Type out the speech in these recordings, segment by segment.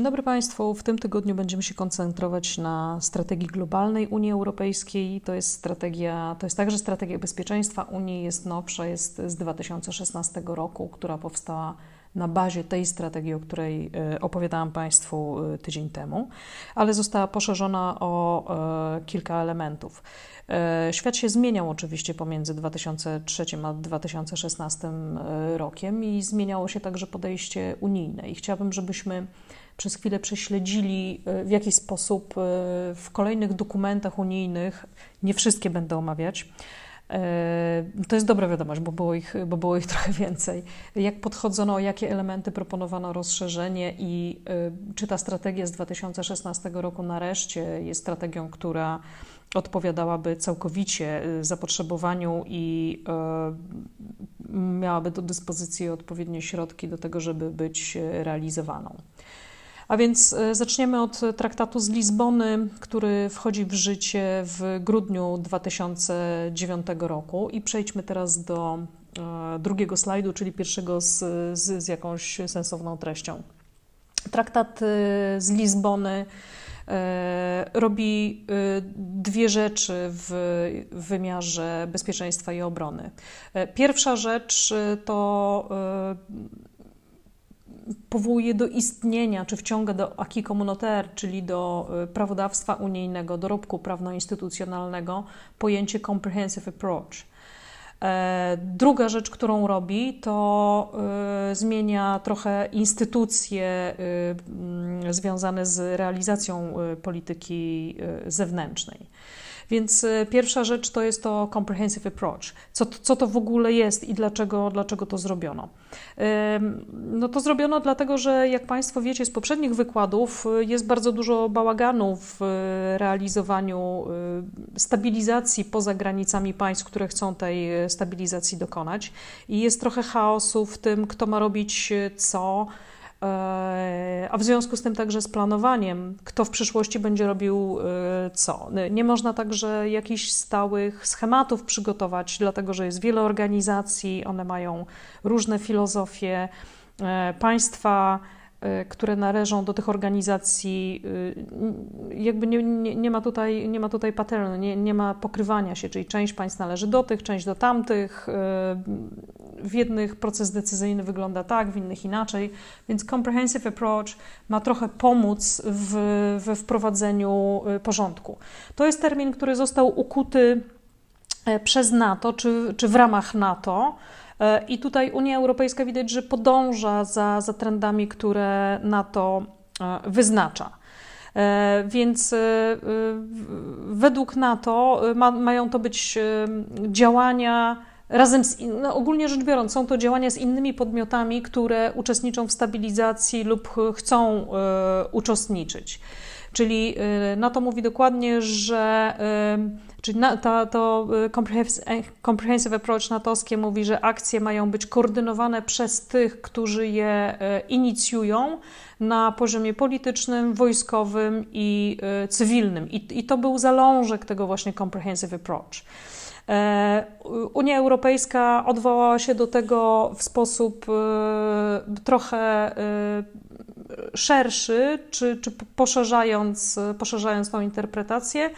Dzień dobry Państwu. W tym tygodniu będziemy się koncentrować na strategii globalnej Unii Europejskiej. To jest strategia, to jest także strategia bezpieczeństwa Unii, jest nowsza, jest z 2016 roku, która powstała na bazie tej strategii, o której e, opowiadałam Państwu e, tydzień temu, ale została poszerzona o e, kilka elementów. Świat się zmieniał oczywiście pomiędzy 2003 a 2016 rokiem i zmieniało się także podejście unijne. I chciałabym, żebyśmy przez chwilę prześledzili, w jaki sposób w kolejnych dokumentach unijnych, nie wszystkie będę omawiać, E, to jest dobra wiadomość, bo było, ich, bo było ich trochę więcej. Jak podchodzono, jakie elementy proponowano rozszerzenie i e, czy ta strategia z 2016 roku nareszcie jest strategią, która odpowiadałaby całkowicie e, zapotrzebowaniu i miałaby do dyspozycji odpowiednie środki do tego, żeby być realizowaną. A więc e, zaczniemy od traktatu z Lizbony, który wchodzi w życie w grudniu 2009 roku i przejdźmy teraz do e, drugiego slajdu, czyli pierwszego z, z, z jakąś sensowną treścią. Traktat e, z Lizbony robi dwie rzeczy w wymiarze bezpieczeństwa i obrony. Pierwsza rzecz to powołuje do istnienia, czy wciąga do acquis communautaire, czyli do y, prawodawstwa unijnego, dorobku prawno-instytucjonalnego, pojęcie comprehensive approach. E, druga rzecz, którą robi, to y, zmienia trochę instytucje y, mm, związane z realizacją polityki zewnętrznej. Więc y, pierwsza rzecz to jest to comprehensive approach. Co, co to w ogóle jest i dlaczego, dlaczego to zrobiono? No to zrobiono dlatego, że jak Państwo wiecie z poprzednich wykładów, y, jest bardzo dużo bałaganu w y, realizowaniu stabilizacji poza granicami państw, które chcą tej stabilizacji dokonać. I jest trochę chaosu w tym, kto ma robić co a w związku z tym także z planowaniem, kto w przyszłości będzie robił e, co. Nie można także jakichś stałych schematów przygotować, dlatego że jest wiele organizacji, one mają różne filozofie. E, państwa które należą do tych organizacji, y, jakby nie, nie, nie ma tutaj, nie ma tutaj paternu, nie, nie ma pokrywania się, czyli część państw należy do tych, część do tamtych. Y, w jednych proces decyzyjny wygląda tak, w innych inaczej, więc comprehensive approach ma trochę pomóc w, we wprowadzeniu porządku. To jest termin, który został ukuty e, przez NATO, czy, czy w ramach NATO. E, I tutaj Unia Europejska widać, że podąża za, za trendami, które NATO e, wyznacza. E, więc według NATO ma, mają to być działania razem z, no ogólnie rzecz biorąc, są to działania z innymi podmiotami, które uczestniczą w stabilizacji lub chcą uczestniczyć. Czyli NATO mówi dokładnie, że Czyli na, to, to y, comprehensive approach natowskie mówi, że akcje mają być koordynowane przez tych, którzy je y, inicjują na poziomie politycznym, wojskowym i y, cywilnym. I, I to był zalążek tego właśnie comprehensive approach. E, Unia Europejska odwołała się do tego w sposób trochę szerszy, czy, czy poszerzając, poszerzając tą interpretację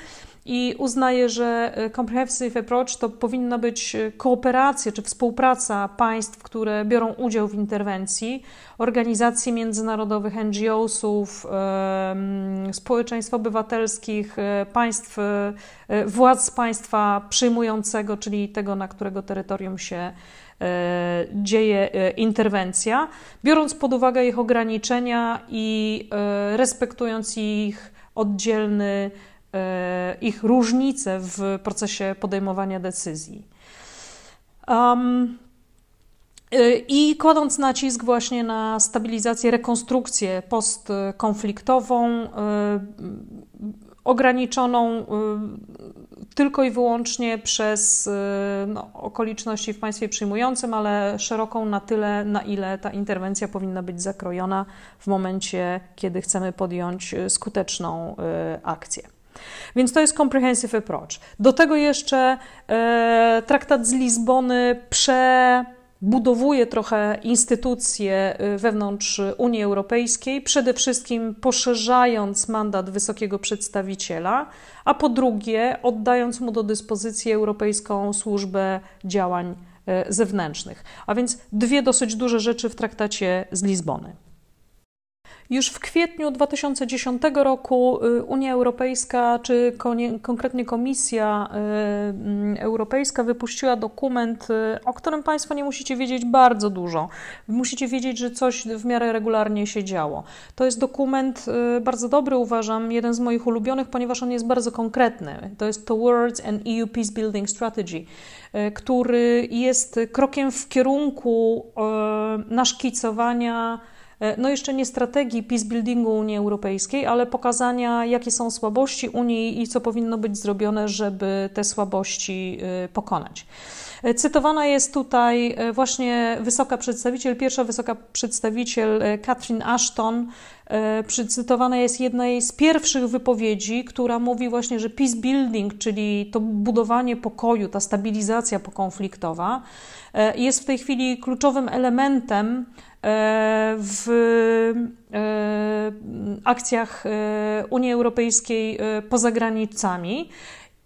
i uznaje, że e, comprehensive approach to powinna być e, kooperacja czy współpraca państw, które biorą udział w interwencji, organizacji międzynarodowych, NGO-sów, społeczeństw obywatelskich, e, państw, władz państwa przyjmującego, czyli tego, na którego terytorium się dzieje interwencja, biorąc pod uwagę ich ograniczenia i respektując ich oddzielny E, ich różnice w procesie podejmowania decyzji. Um, i kładąc nacisk właśnie na stabilizację, rekonstrukcję postkonfliktową, e, ograniczoną tylko i wyłącznie przez no, okoliczności w państwie przyjmującym, ale szeroką na tyle, na ile ta interwencja powinna być zakrojona w momencie, kiedy chcemy podjąć skuteczną akcję. Więc to jest comprehensive approach. Do tego jeszcze e, traktat z Lizbony prze, budowuje trochę instytucje wewnątrz Unii Europejskiej, przede wszystkim poszerzając mandat wysokiego przedstawiciela, a po drugie oddając mu do dyspozycji Europejską Służbę Działań Zewnętrznych. A więc dwie dosyć duże rzeczy w traktacie z Lizbony. Już w kwietniu 2010 roku y, Unia Europejska, czy konkretnie Komisja y, mm, Europejska, wypuściła dokument, y, o którym Państwo nie musicie wiedzieć bardzo dużo. Musicie wiedzieć, że coś w miarę regularnie się działo. To jest dokument bardzo dobry, uważam, jeden z moich ulubionych, ponieważ on jest bardzo konkretny. To jest Towards an EU Peace Building Strategy który jest krokiem w kierunku naszkicowania no jeszcze nie strategii peacebuildingu Unii Europejskiej, ale pokazania, jakie są słabości Unii i co powinno być zrobione, żeby te słabości e, pokonać. E, cytowana jest tutaj właśnie wysoka przedstawiciel, pierwsza wysoka przedstawiciel Catherine Ashton. Przycytowana jest jednej z pierwszych wypowiedzi, która mówi właśnie, że peace building, czyli to budowanie pokoju, ta stabilizacja pokonfliktowa, jest w tej chwili kluczowym elementem E, w e, akcjach e, Unii Europejskiej poza granicami.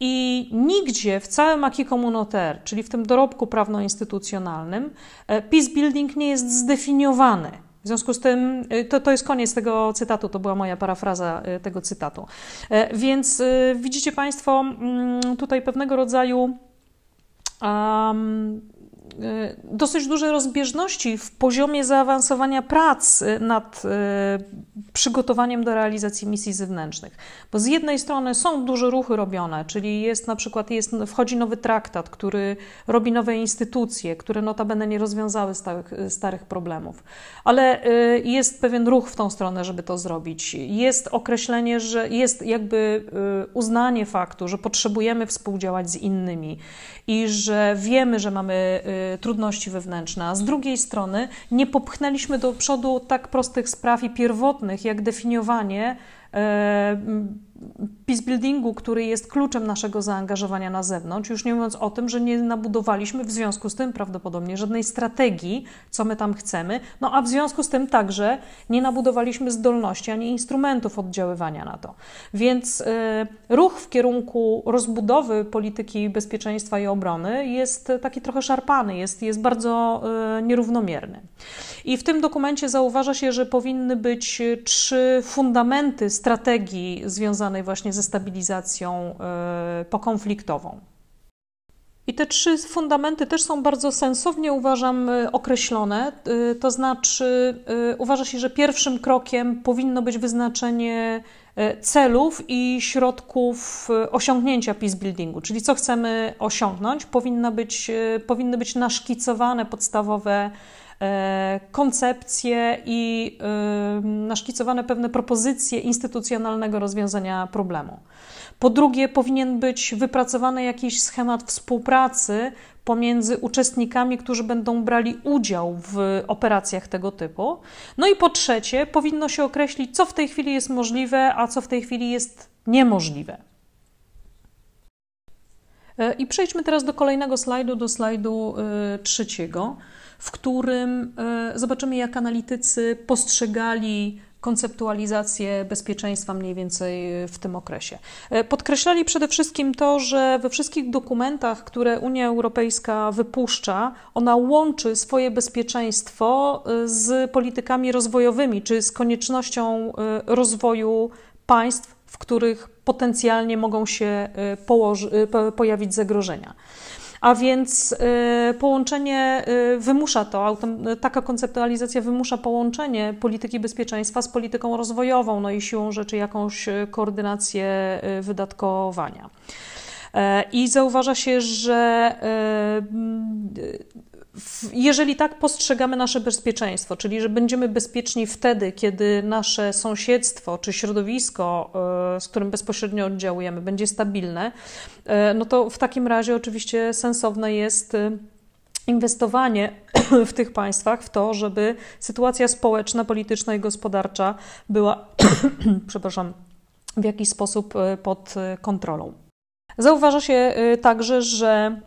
I nigdzie w całym acquis communautaire, czyli w tym dorobku prawno-instytucjonalnym, peace building nie jest zdefiniowany. W związku z tym, to, to jest koniec tego cytatu, to była moja parafraza tego cytatu. Więc widzicie Państwo mm, tutaj pewnego rodzaju um, dosyć duże rozbieżności w poziomie zaawansowania prac nad y, przygotowaniem do realizacji misji zewnętrznych. Bo z jednej strony są duże ruchy robione, czyli jest na przykład jest, wchodzi nowy traktat, który robi nowe instytucje, które notabene nie rozwiązały starych, starych problemów, ale y, jest pewien ruch w tą stronę, żeby to zrobić. Jest określenie, że jest jakby uznanie faktu, że potrzebujemy współdziałać z innymi i że wiemy, że mamy y, trudności wewnętrzne, a z drugiej strony nie popchnęliśmy do przodu tak prostych spraw i pierwotnych, jak definiowanie e, peacebuildingu, który jest kluczem naszego zaangażowania na zewnątrz, już nie mówiąc o tym, że nie nabudowaliśmy w związku z tym prawdopodobnie żadnej strategii, co my tam chcemy, no a w związku z tym także nie nabudowaliśmy zdolności ani instrumentów oddziaływania na to. Więc y, ruch w kierunku rozbudowy polityki bezpieczeństwa i obrony jest taki trochę szarpany, jest, jest bardzo y, nierównomierny. I w tym dokumencie zauważa się, że powinny być trzy fundamenty strategii związanej związanej właśnie ze stabilizacją e, pokonfliktową. I te trzy fundamenty też są bardzo sensownie, uważam, e, określone. E, to znaczy, uważa się, że pierwszym krokiem powinno być wyznaczenie celów i środków osiągnięcia peacebuildingu, czyli co chcemy osiągnąć, powinna być, powinny być naszkicowane podstawowe koncepcje i e, naszkicowane pewne propozycje instytucjonalnego rozwiązania problemu. Po drugie, powinien być wypracowany jakiś schemat współpracy pomiędzy uczestnikami, którzy będą brali udział w operacjach tego typu. No i po trzecie, powinno się określić, co w tej chwili jest możliwe, a co w tej chwili jest niemożliwe. E, I przejdźmy teraz do kolejnego slajdu, do slajdu trzeciego w którym e, zobaczymy, jak analitycy postrzegali konceptualizację bezpieczeństwa mniej więcej w tym okresie. E, podkreślali przede wszystkim to, że we wszystkich dokumentach, które Unia Europejska wypuszcza, ona łączy swoje bezpieczeństwo e, z politykami rozwojowymi, czy z koniecznością rozwoju państw, w których potencjalnie mogą się pojawić zagrożenia. A więc y, połączenie y, wymusza to, taka konceptualizacja wymusza połączenie polityki bezpieczeństwa z polityką rozwojową, no i siłą rzeczy jakąś y, koordynację wydatkowania. E, I zauważa się, że jeżeli tak postrzegamy nasze bezpieczeństwo, czyli że będziemy bezpieczni wtedy, kiedy nasze sąsiedztwo czy środowisko, e, z którym bezpośrednio oddziałujemy, będzie stabilne, e, no to w takim razie oczywiście sensowne jest e, inwestowanie w tych państwach w to, żeby sytuacja społeczna, polityczna i gospodarcza była, przepraszam, w jakiś sposób pod kontrolą. Zauważa się także, że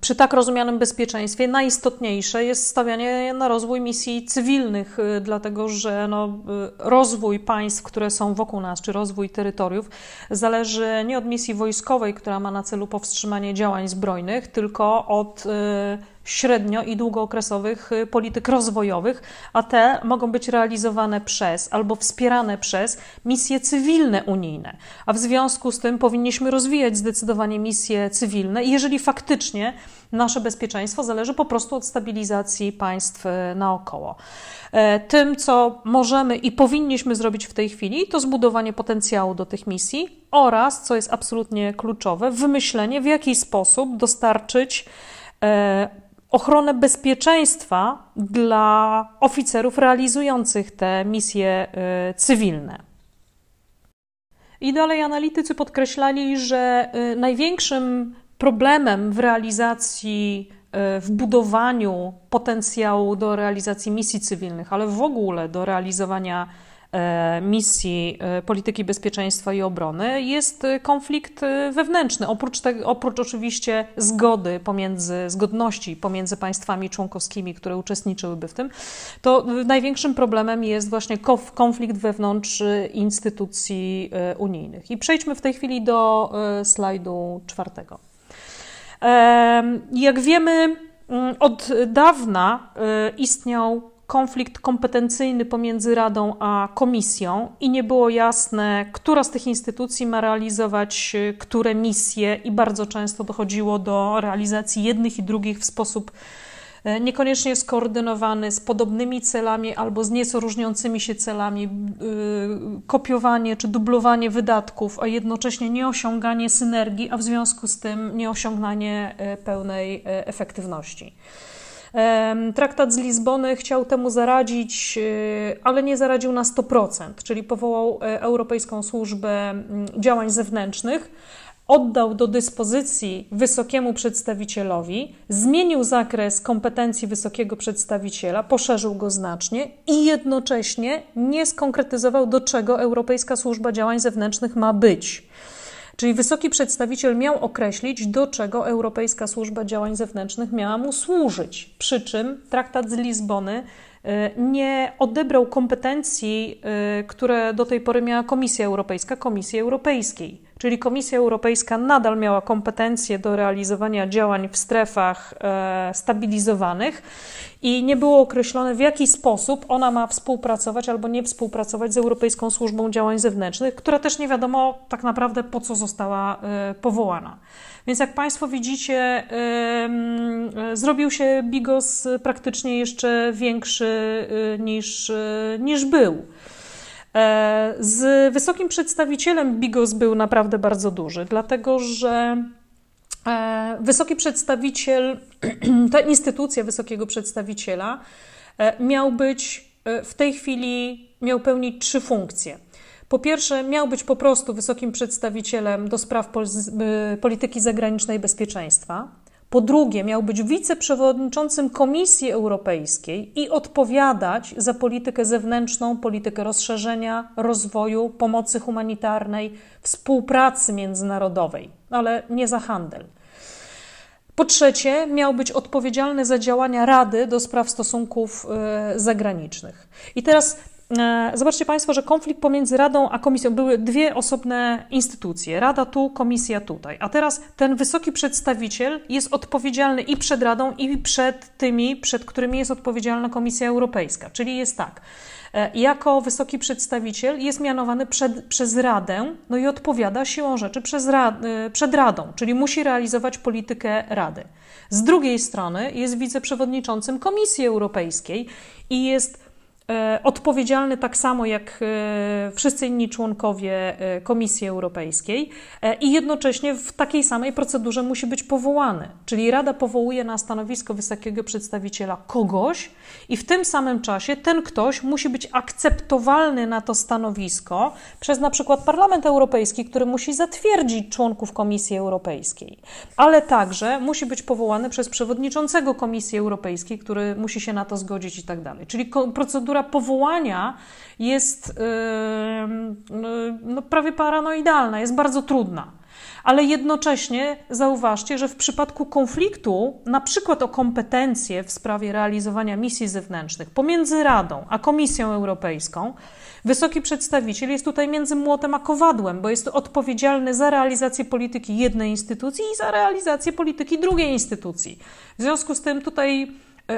przy tak rozumianym bezpieczeństwie najistotniejsze jest stawianie na rozwój misji cywilnych, e, dlatego że no, e, rozwój państw, które są wokół nas, czy rozwój terytoriów, zależy nie od misji wojskowej, która ma na celu powstrzymanie działań zbrojnych, tylko od średnio i długookresowych y, polityk rozwojowych, a te mogą być realizowane przez albo wspierane przez misje cywilne unijne. A w związku z tym powinniśmy rozwijać zdecydowanie misje cywilne, jeżeli faktycznie nasze bezpieczeństwo zależy po prostu od stabilizacji państw y, naokoło. E, tym, co możemy i powinniśmy zrobić w tej chwili, to zbudowanie potencjału do tych misji oraz, co jest absolutnie kluczowe, wymyślenie, w jaki sposób dostarczyć e, ochronę bezpieczeństwa dla oficerów realizujących te misje y, cywilne. I dalej analitycy podkreślali, że y, największym problemem w realizacji, y, w budowaniu potencjału do realizacji misji cywilnych, ale w ogóle do realizowania misji e, polityki bezpieczeństwa i obrony jest konflikt e, wewnętrzny. Oprócz, tego, oprócz oczywiście zgody pomiędzy, zgodności pomiędzy państwami członkowskimi, które uczestniczyłyby w tym, to największym problemem jest właśnie konflikt wewnątrz instytucji unijnych. I przejdźmy w tej chwili do slajdu czwartego. Jak wiemy, mm, od dawna istniał konflikt kompetencyjny pomiędzy Radą a Komisją i nie było jasne, która z tych instytucji ma realizować e, które misje, i bardzo często dochodziło do realizacji jednych i drugich w sposób e, niekoniecznie skoordynowany z podobnymi celami albo z nieco różniącymi się celami, e, kopiowanie czy dublowanie wydatków, a jednocześnie nieosiąganie synergii, a w związku z tym nieosiąganie pełnej efektywności. Traktat z Lizbony chciał temu zaradzić, e, ale nie zaradził na 100%, czyli powołał e, Europejską Służbę Działań Zewnętrznych, oddał do dyspozycji wysokiemu przedstawicielowi, zmienił zakres kompetencji wysokiego przedstawiciela, poszerzył go znacznie i jednocześnie nie skonkretyzował, do czego Europejska Służba Działań Zewnętrznych ma być. Czyli wysoki przedstawiciel miał określić, do czego Europejska Służba Działań Zewnętrznych miała mu służyć. Przy czym traktat z Lizbony e, nie odebrał kompetencji, e, które do tej pory miała Komisja Europejska, Komisji Europejskiej. Czyli Komisja Europejska nadal miała kompetencje do realizowania działań w strefach e, stabilizowanych i nie było określone, w jaki sposób ona ma współpracować albo nie współpracować z Europejską Służbą Działań Zewnętrznych, która też nie wiadomo tak naprawdę po co została e, powołana. Więc jak Państwo widzicie, e, zrobił się bigos praktycznie jeszcze większy niż, niż był. Z wysokim przedstawicielem Bigos był naprawdę bardzo duży, dlatego że e, wysoki przedstawiciel, ta instytucja wysokiego przedstawiciela e, miał być e, w tej chwili, miał pełnić trzy funkcje. Po pierwsze, miał być po prostu wysokim przedstawicielem do spraw polityki zagranicznej i bezpieczeństwa. Po drugie, miał być wiceprzewodniczącym Komisji Europejskiej i odpowiadać za politykę zewnętrzną, politykę rozszerzenia, rozwoju, pomocy humanitarnej, współpracy międzynarodowej, ale nie za handel. Po trzecie, miał być odpowiedzialny za działania Rady do spraw stosunków e, zagranicznych. I teraz zobaczcie Państwo, że konflikt pomiędzy Radą a Komisją były dwie osobne instytucje. Rada tu, Komisja tutaj. A teraz ten wysoki przedstawiciel jest odpowiedzialny i przed Radą, i przed tymi, przed którymi jest odpowiedzialna Komisja Europejska. Czyli jest tak. E, jako wysoki przedstawiciel jest mianowany przed, przez Radę, no i odpowiada siłą rzeczy przez e, przed Radą, czyli musi realizować politykę Rady. Z drugiej strony jest wiceprzewodniczącym Komisji Europejskiej i jest E, odpowiedzialny tak samo jak e, wszyscy inni członkowie e, Komisji Europejskiej i jednocześnie w takiej samej procedurze musi być powołany. Czyli Rada powołuje na stanowisko wysokiego przedstawiciela kogoś i w tym samym czasie ten ktoś musi być akceptowalny na to stanowisko przez na przykład Parlament Europejski, który musi zatwierdzić członków Komisji Europejskiej, ale także musi być powołany przez przewodniczącego Komisji Europejskiej, który musi się na to zgodzić i tak dalej. Czyli procedura procedura powołania jest yy, no, prawie paranoidalna, jest bardzo trudna. Ale jednocześnie zauważcie, że w przypadku konfliktu, na przykład o kompetencje w sprawie realizowania misji zewnętrznych pomiędzy Radą a Komisją Europejską, wysoki przedstawiciel jest tutaj między młotem a kowadłem, bo jest odpowiedzialny za realizację polityki jednej instytucji i za realizację polityki drugiej instytucji. W związku z tym tutaj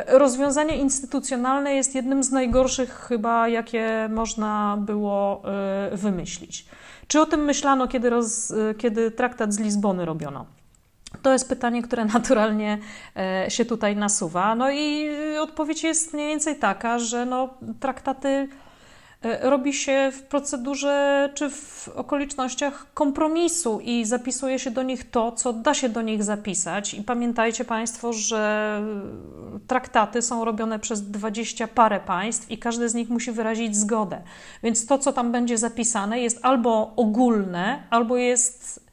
rozwiązanie instytucjonalne jest jednym z najgorszych chyba, jakie można było e, wymyślić. Czy o tym myślano, kiedy, roz, e, kiedy traktat z Lizbony robiono? To jest pytanie, które naturalnie się tutaj nasuwa. No i odpowiedź jest mniej więcej taka, że no, traktaty E, robi się w procedurze czy w okolicznościach kompromisu i zapisuje się do nich to, co da się do nich zapisać. I pamiętajcie Państwo, że traktaty są robione przez dwadzieścia parę państw i każdy z nich musi wyrazić zgodę. Więc to, co tam będzie zapisane, jest albo ogólne, albo jest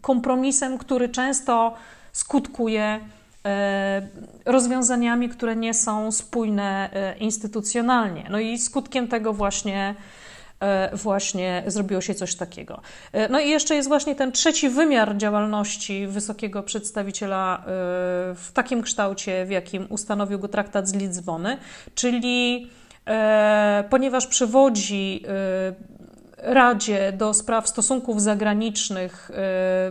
kompromisem, który często skutkuje E, rozwiązaniami, które nie są spójne e, instytucjonalnie. No i skutkiem tego właśnie e, właśnie zrobiło się coś takiego. No i jeszcze jest właśnie ten trzeci wymiar działalności wysokiego przedstawiciela w takim kształcie, w jakim ustanowił go traktat z Lizbony, czyli ponieważ przewodzi Radzie do Spraw Stosunków Zagranicznych, y,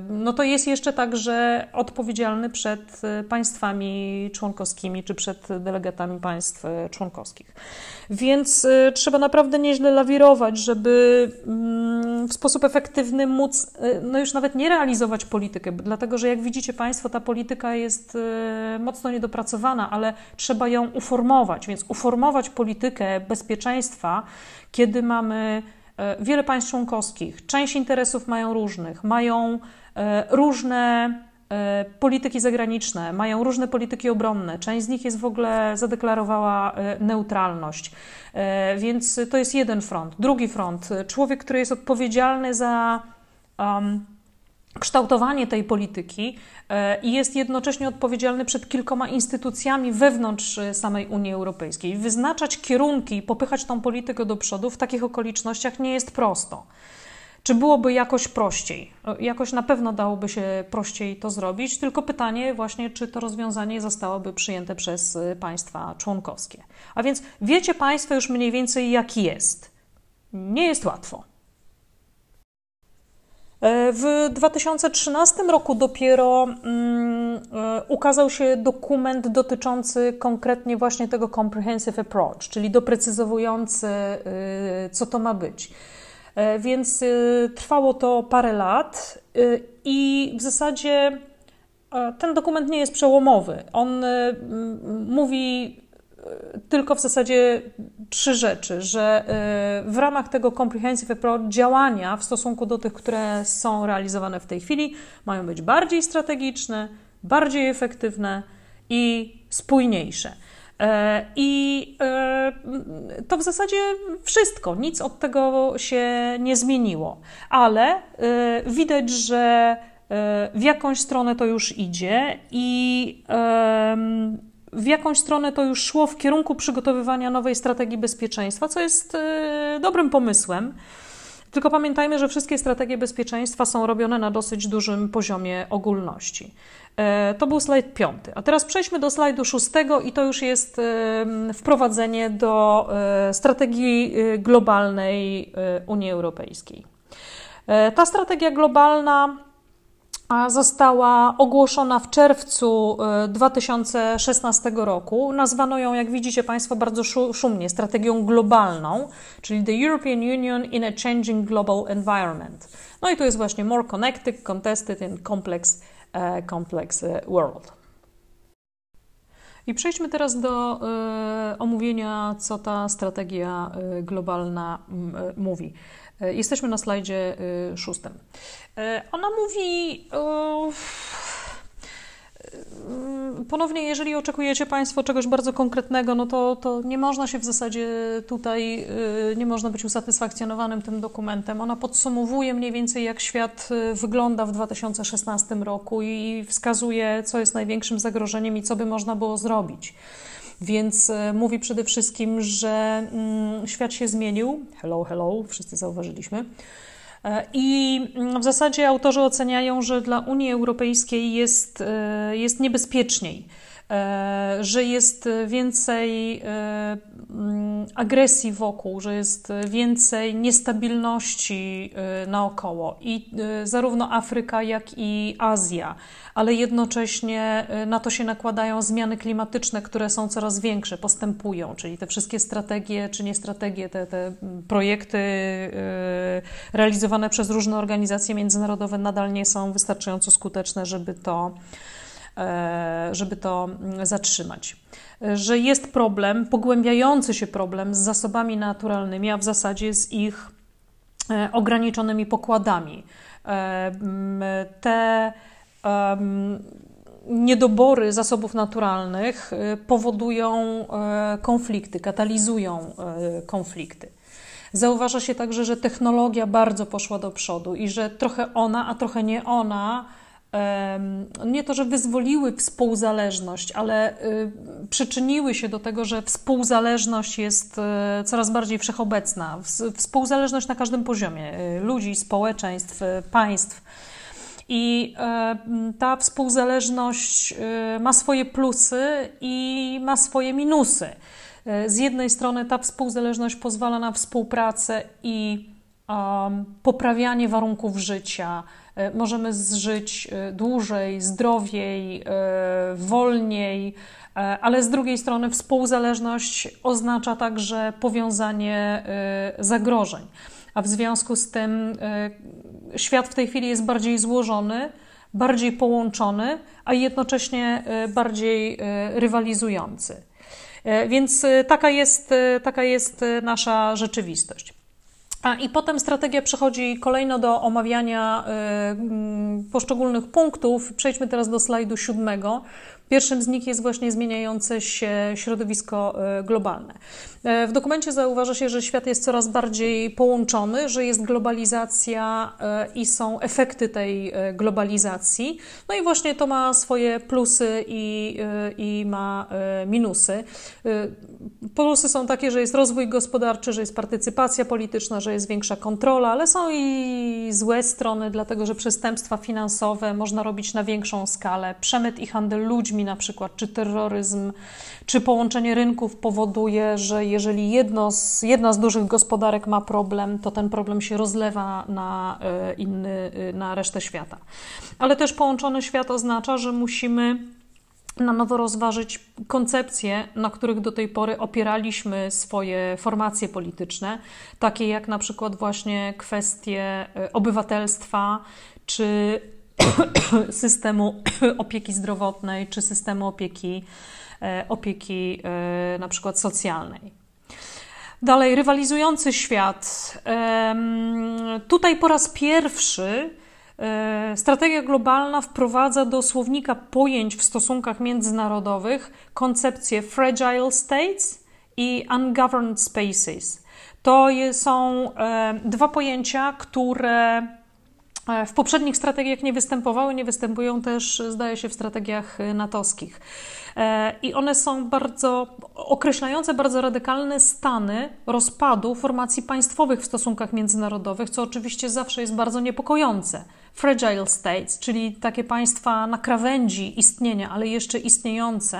no to jest jeszcze także odpowiedzialny przed y, państwami członkowskimi czy przed delegatami państw y, członkowskich. Więc trzeba naprawdę nieźle lawirować, żeby mm, w sposób efektywny móc, no już nawet nie realizować politykę, dlatego że jak widzicie Państwo, ta polityka jest mocno niedopracowana, ale trzeba ją uformować, więc uformować politykę bezpieczeństwa, kiedy mamy wiele państw członkowskich, część interesów mają różnych, mają e, różne e, polityki zagraniczne, mają różne polityki obronne. Część z nich jest w ogóle zadeklarowała neutralność. Więc to jest jeden front. Drugi front, człowiek, który jest odpowiedzialny za um, kształtowanie tej polityki e, i jest jednocześnie odpowiedzialny przed kilkoma instytucjami wewnątrz e, samej Unii Europejskiej. Wyznaczać kierunki i popychać tą politykę do przodu w takich okolicznościach nie jest prosto. Czy byłoby jakoś prościej? No, jakoś na pewno dałoby się prościej to zrobić, tylko pytanie właśnie, czy to rozwiązanie zostałoby przyjęte przez e, państwa członkowskie. A więc wiecie Państwo już mniej więcej, jak jest. Nie jest łatwo. E, w 2013 roku dopiero mm, e, ukazał się dokument dotyczący konkretnie właśnie tego comprehensive approach, czyli doprecyzowujący, e, co to ma być. Więc trwało to parę lat i w zasadzie ten dokument nie jest przełomowy. On mówi tylko w zasadzie trzy rzeczy, że y, w ramach tego comprehensive approach działania w stosunku do tych, które są realizowane w tej chwili, mają być bardziej strategiczne, bardziej efektywne i spójniejsze. E, I e, to w zasadzie wszystko, nic od tego się nie zmieniło, ale e, widać, że w jakąś stronę to już idzie i w jakąś stronę to już szło w kierunku przygotowywania nowej strategii bezpieczeństwa, co jest e, dobrym pomysłem. Tylko pamiętajmy, że wszystkie strategie bezpieczeństwa są robione na dosyć dużym poziomie ogólności. E, to był slajd piąty. A teraz przejdźmy do slajdu szóstego i to już jest e, wprowadzenie do strategii globalnej Unii Europejskiej. Ta strategia globalna została ogłoszona w czerwcu 2016 e, roku. Nazwano ją, jak widzicie Państwo, bardzo szumnie strategią globalną, czyli The European Union in a Changing Global Environment. No i to jest właśnie More Connected, Contested and Complex, uh, complex e, World. I przejdźmy teraz do y, omówienia, co ta strategia globalna y, mówi. E, jesteśmy na slajdzie e, szóstym. E, ona mówi. Ponownie, jeżeli oczekujecie Państwo czegoś bardzo konkretnego, no to, to nie można się w zasadzie tutaj, nie można być usatysfakcjonowanym tym dokumentem. Ona podsumowuje mniej więcej, jak świat wygląda w 2016 roku i wskazuje, co jest największym zagrożeniem i co by można było zrobić. Więc e, mówi przede wszystkim, że mm, świat się zmienił. Hello, hello, wszyscy zauważyliśmy. I w zasadzie autorzy oceniają, że dla Unii Europejskiej jest, jest niebezpieczniej że jest więcej mm, agresji wokół, że jest więcej niestabilności naokoło. I zarówno Afryka, jak i Azja. Ale jednocześnie na to się nakładają zmiany klimatyczne, które są coraz większe, postępują, czyli te wszystkie strategie, czy nie strategie, te, te projekty realizowane przez różne organizacje międzynarodowe nadal nie są wystarczająco skuteczne, żeby to e, żeby to zatrzymać. Że jest problem, pogłębiający się problem z zasobami naturalnymi, a w zasadzie z ich e, ograniczonymi pokładami. E, te niedobory zasobów naturalnych powodują e, konflikty, katalizują e, konflikty. Zauważa się także, że technologia bardzo poszła do przodu i że trochę ona, a trochę nie ona, nie to, że wyzwoliły współzależność, ale y, przyczyniły się do tego, że współzależność jest e, coraz bardziej wszechobecna. Współzależność na każdym poziomie ludzi, społeczeństw, państw i ta współzależność ma swoje plusy i ma swoje minusy. Z jednej strony ta współzależność pozwala na współpracę i poprawianie warunków życia. Możemy zżyć dłużej, zdrowiej, wolniej, ale z drugiej strony współzależność oznacza także powiązanie zagrożeń a w związku z tym e, świat w tej chwili jest bardziej złożony, bardziej połączony, a jednocześnie e, bardziej e, rywalizujący. Więc taka jest, taka jest nasza rzeczywistość. I potem strategia przechodzi kolejno do omawiania poszczególnych punktów. Przejdźmy teraz do slajdu siódmego. Pierwszym z nich jest właśnie zmieniające się środowisko e, globalne. E, w dokumencie zauważa się, że świat jest coraz bardziej połączony, że jest globalizacja e, i są efekty tej globalizacji. No i właśnie to ma swoje plusy i, i ma minusy. Plusy są takie, że jest rozwój gospodarczy, że jest partycypacja polityczna, że jest większa kontrola, ale są i złe strony, dlatego że przestępstwa finansowe można robić na większą skalę, przemyt i handel ludźmi ludźmi na przykład, czy terroryzm, czy połączenie rynków powoduje, że jeżeli jedno z, jedna z dużych gospodarek ma problem, to ten problem się rozlewa na, e, inny, e, na resztę świata. Ale też połączony świat oznacza, że musimy na nowo rozważyć koncepcje, na których do tej pory opieraliśmy swoje formacje polityczne, takie jak na przykład właśnie kwestie e, obywatelstwa czy systemu opieki zdrowotnej czy systemu opieki, e, opieki e, na przykład socjalnej. Dalej, rywalizujący świat. Tutaj po raz pierwszy e, strategia globalna wprowadza do słownika pojęć w stosunkach międzynarodowych koncepcję fragile states i ungoverned spaces. To są dwa pojęcia, które w poprzednich strategiach nie występowały, nie występują też, zdaje się, w strategiach natowskich. E, I one są bardzo określające bardzo radykalne stany rozpadu formacji państwowych w stosunkach międzynarodowych, co oczywiście zawsze jest bardzo niepokojące. Fragile states, czyli takie państwa na krawędzi istnienia, ale jeszcze istniejące,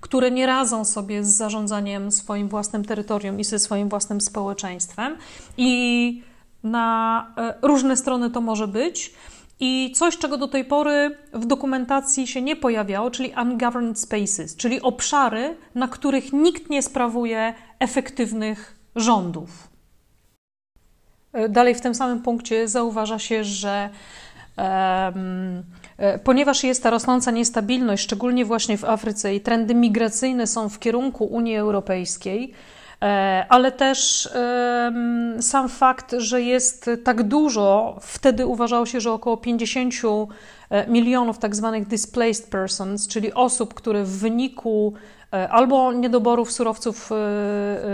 które nie radzą sobie z zarządzaniem swoim własnym terytorium i ze swoim własnym społeczeństwem. I na e, różne strony to może być. I coś, czego do tej pory w dokumentacji się nie pojawiało, czyli ungoverned spaces, czyli obszary, na których nikt nie sprawuje efektywnych rządów. E, dalej w tym samym punkcie zauważa się, że um, ponieważ jest ta rosnąca niestabilność, szczególnie właśnie w Afryce, i trendy migracyjne są w kierunku Unii Europejskiej, ale też sam fakt, że jest tak dużo, wtedy uważało się, że około 50 e, milionów tak zwanych displaced persons, czyli osób, które w wyniku E, albo niedoborów surowców e,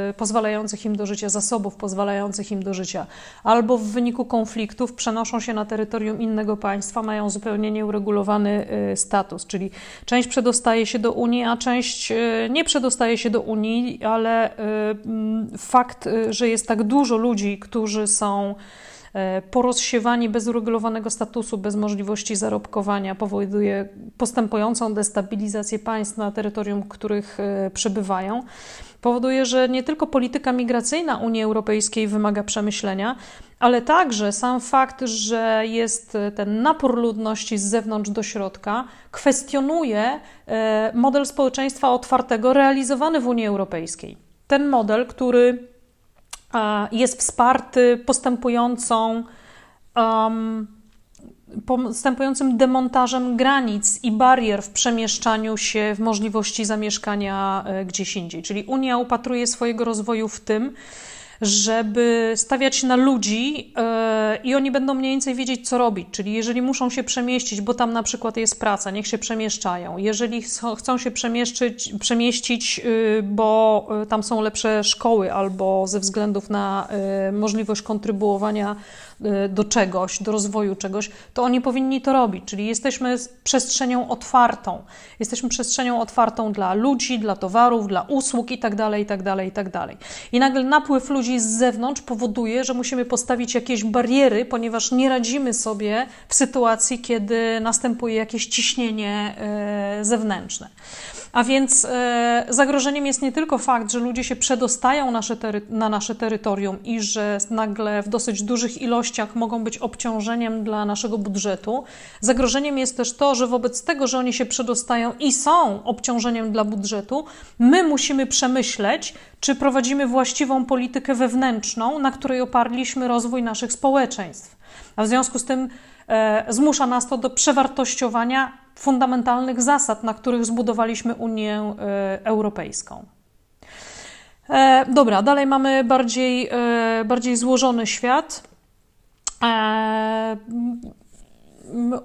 e, pozwalających im do życia, zasobów pozwalających im do życia, albo w wyniku konfliktów przenoszą się na terytorium innego państwa, mają zupełnie nieuregulowany status, czyli część przedostaje się do Unii, a część nie przedostaje się do Unii, ale fakt, że jest tak dużo ludzi, którzy są Porozsiewanie bez uregulowanego statusu, bez możliwości zarobkowania powoduje postępującą destabilizację państw na terytorium, których przebywają. Powoduje, że nie tylko polityka migracyjna Unii Europejskiej wymaga przemyślenia, ale także sam fakt, że jest ten napór ludności z zewnątrz do środka, kwestionuje e, model społeczeństwa otwartego realizowany w Unii Europejskiej. Ten model, który jest wsparty postępującą, um, postępującym demontażem granic i barier w przemieszczaniu się, w możliwości zamieszkania e, gdzieś indziej. Czyli Unia upatruje swojego rozwoju w tym, żeby stawiać na ludzi yy, i oni będą mniej więcej wiedzieć, co robić. Czyli jeżeli muszą się przemieścić, bo tam na przykład jest praca, niech się przemieszczają. Jeżeli chcą się przemieścić, przemieścić yy, bo yy, tam są lepsze szkoły albo ze względów na możliwość kontrybuowania Y, do czegoś, do rozwoju czegoś, to oni powinni to robić. Czyli jesteśmy przestrzenią otwartą. Jesteśmy przestrzenią otwartą dla ludzi, dla towarów, dla usług itd., itd., itd. I nagle napływ ludzi z zewnątrz powoduje, że musimy postawić jakieś bariery, ponieważ nie radzimy sobie w sytuacji, kiedy następuje jakieś ciśnienie y, zewnętrzne. A więc e, zagrożeniem jest nie tylko fakt, że ludzie się przedostają na nasze terytorium i że nagle w dosyć dużych ilościach mogą być obciążeniem dla naszego budżetu. Zagrożeniem jest też to, że wobec tego, że oni się przedostają i są obciążeniem dla budżetu, my musimy przemyśleć, czy prowadzimy właściwą politykę wewnętrzną, na której oparliśmy rozwój naszych społeczeństw. A w związku z tym e, zmusza nas to do przewartościowania fundamentalnych zasad, na których zbudowaliśmy Unię e, Europejską. E, dobra, dalej mamy bardziej, e, bardziej złożony świat.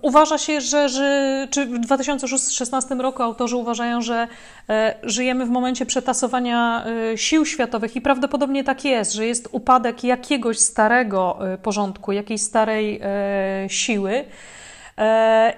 Uważa się, że, że czy w 2016 roku autorzy uważają, że żyjemy w momencie przetasowania sił światowych i prawdopodobnie tak jest, że jest upadek jakiegoś starego porządku, jakiejś starej siły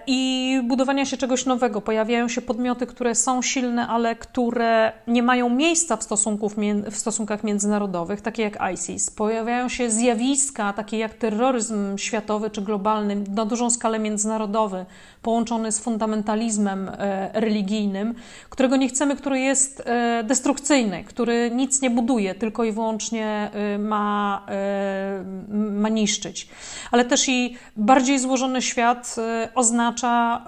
i budowania się czegoś nowego. Pojawiają się podmioty, które są silne, ale które nie mają miejsca w, stosunków, w stosunkach międzynarodowych, takie jak ISIS. Pojawiają się zjawiska, takie jak terroryzm światowy czy globalny, na dużą skalę międzynarodowy, połączony z fundamentalizmem e, religijnym, którego nie chcemy, który jest e, destrukcyjny, który nic nie buduje, tylko i wyłącznie ma, ma niszczyć. Ale też i bardziej złożony świat oznacza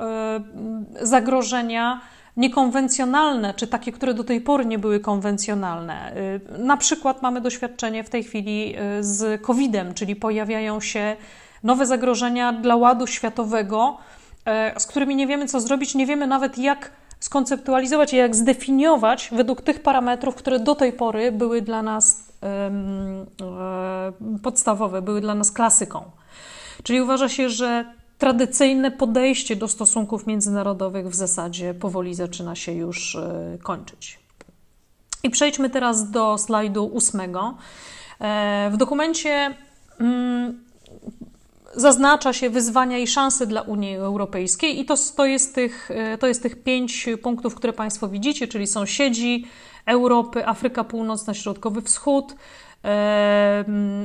zagrożenia niekonwencjonalne, czy takie, które do tej pory nie były konwencjonalne. Na przykład mamy doświadczenie w tej chwili z COVID-em, czyli pojawiają się nowe zagrożenia dla ładu światowego, z którymi nie wiemy, co zrobić, nie wiemy nawet, jak skonceptualizować je, jak zdefiniować według tych parametrów, które do tej pory były dla nas podstawowe, były dla nas klasyką. Czyli uważa się, że tradycyjne podejście do stosunków międzynarodowych w zasadzie powoli zaczyna się już e, kończyć. I przejdźmy teraz do slajdu ósmego. E, w dokumencie mm, zaznacza się wyzwania i szanse dla Unii Europejskiej, i to, to, jest tych, e, to jest tych pięć punktów, które Państwo widzicie, czyli sąsiedzi Europy, Afryka Północna, Środkowy Wschód,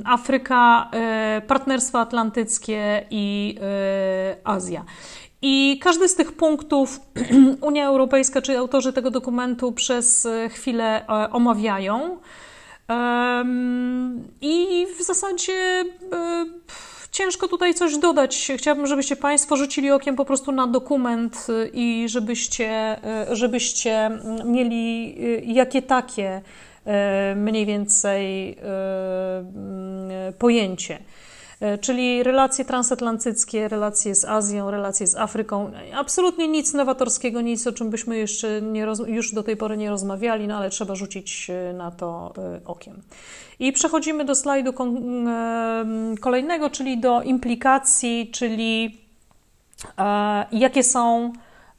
Afryka, e, Partnerstwo Atlantyckie i e, Azja. I każdy z tych punktów Unia Europejska czy autorzy tego dokumentu przez chwilę e, omawiają. I w zasadzie ciężko tutaj coś dodać. Chciałabym, żebyście Państwo rzucili okiem po prostu na dokument i żebyście, żebyście mieli jakie takie mniej więcej mm, pojęcie. E, czyli relacje transatlantyckie, relacje z Azją, relacje z Afryką. Absolutnie nic nowatorskiego, nic o czym byśmy jeszcze nie już do tej pory nie rozmawiali, no ale trzeba rzucić na to okiem. I przechodzimy do slajdu kolejnego, czyli do implikacji, czyli jakie są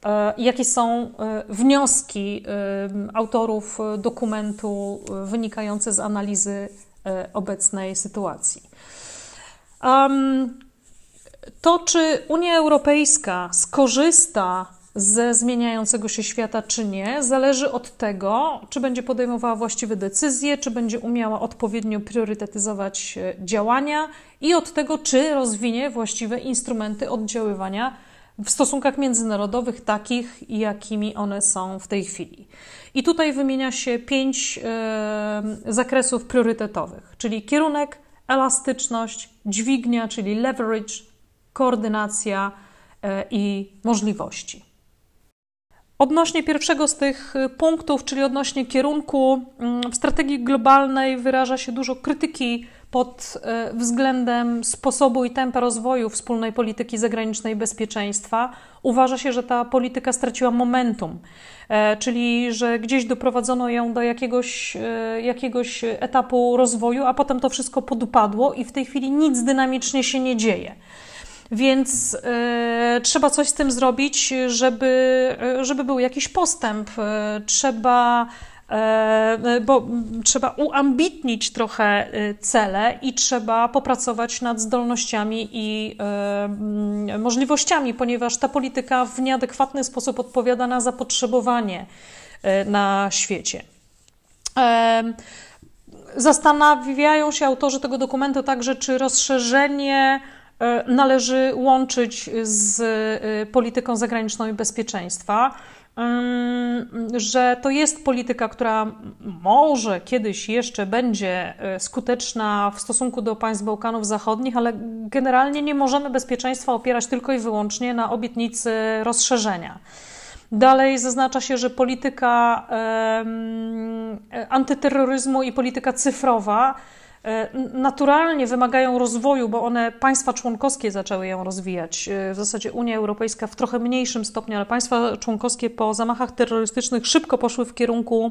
E, jakie są e, wnioski e, autorów dokumentu wynikające z analizy obecnej sytuacji? To, czy Unia Europejska skorzysta ze zmieniającego się świata, czy nie, zależy od tego, czy będzie podejmowała właściwe decyzje, czy będzie umiała odpowiednio priorytetyzować e, działania i od tego, czy rozwinie właściwe instrumenty oddziaływania w stosunkach międzynarodowych, takich, jakimi one są w tej chwili. I tutaj wymienia się pięć e, zakresów priorytetowych, czyli kierunek, elastyczność, dźwignia, czyli leverage, koordynacja e, i możliwości. Odnośnie pierwszego z tych y, punktów, czyli odnośnie kierunku, mm, w strategii globalnej wyraża się dużo krytyki pod y, względem sposobu i tempa rozwoju wspólnej polityki zagranicznej i bezpieczeństwa. Uważa się, że ta polityka straciła momentum, e, czyli że gdzieś doprowadzono ją do jakiegoś, e, jakiegoś etapu rozwoju, a potem to wszystko podupadło i w tej chwili nic dynamicznie się nie dzieje. Więc y, trzeba coś z tym zrobić, żeby, e, żeby był jakiś postęp. Trzeba bo trzeba uambitnić trochę cele i trzeba popracować nad zdolnościami i możliwościami, ponieważ ta polityka w nieadekwatny sposób odpowiada na zapotrzebowanie na świecie. Zastanawiają się autorzy tego dokumentu także, czy rozszerzenie E, należy łączyć z e, polityką zagraniczną i bezpieczeństwa, że to jest polityka, która może kiedyś jeszcze będzie e, skuteczna w stosunku do państw Bałkanów Zachodnich, ale generalnie nie możemy bezpieczeństwa opierać tylko i wyłącznie na obietnicy rozszerzenia. Dalej zaznacza się, że polityka antyterroryzmu i polityka cyfrowa E, naturalnie wymagają rozwoju, bo one państwa członkowskie zaczęły ją rozwijać. E, w zasadzie Unia Europejska w trochę mniejszym stopniu, ale państwa członkowskie po zamachach terrorystycznych szybko poszły w kierunku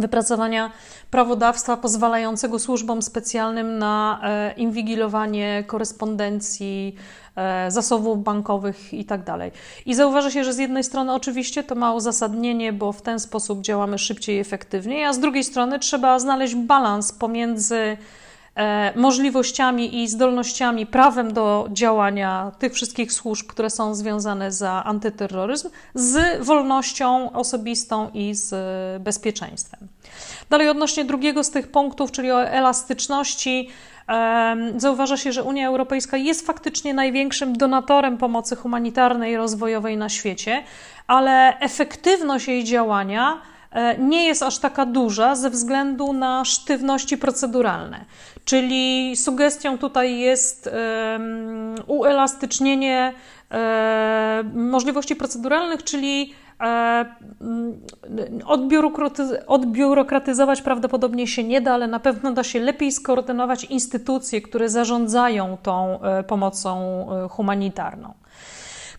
wypracowania prawodawstwa pozwalającego służbom specjalnym na e, inwigilowanie korespondencji, e, zasobów bankowych itd. Tak I zauważa się, że z jednej strony oczywiście to ma uzasadnienie, bo w ten sposób działamy szybciej i efektywniej, a z drugiej strony trzeba znaleźć balans pomiędzy możliwościami i zdolnościami, prawem do działania tych wszystkich służb, które są związane z antyterroryzm, z wolnością osobistą i z bezpieczeństwem. Dalej, odnośnie drugiego z tych punktów, czyli o elastyczności, Zauważa się, że Unia Europejska jest faktycznie największym donatorem pomocy humanitarnej i rozwojowej na świecie, ale efektywność jej działania e, nie jest aż taka duża ze względu na sztywności proceduralne. Czyli sugestią tutaj jest uelastycznienie możliwości proceduralnych, czyli odbiurokratyzować prawdopodobnie się nie da, ale na pewno da się lepiej skoordynować instytucje, które zarządzają tą e, pomocą e, humanitarną.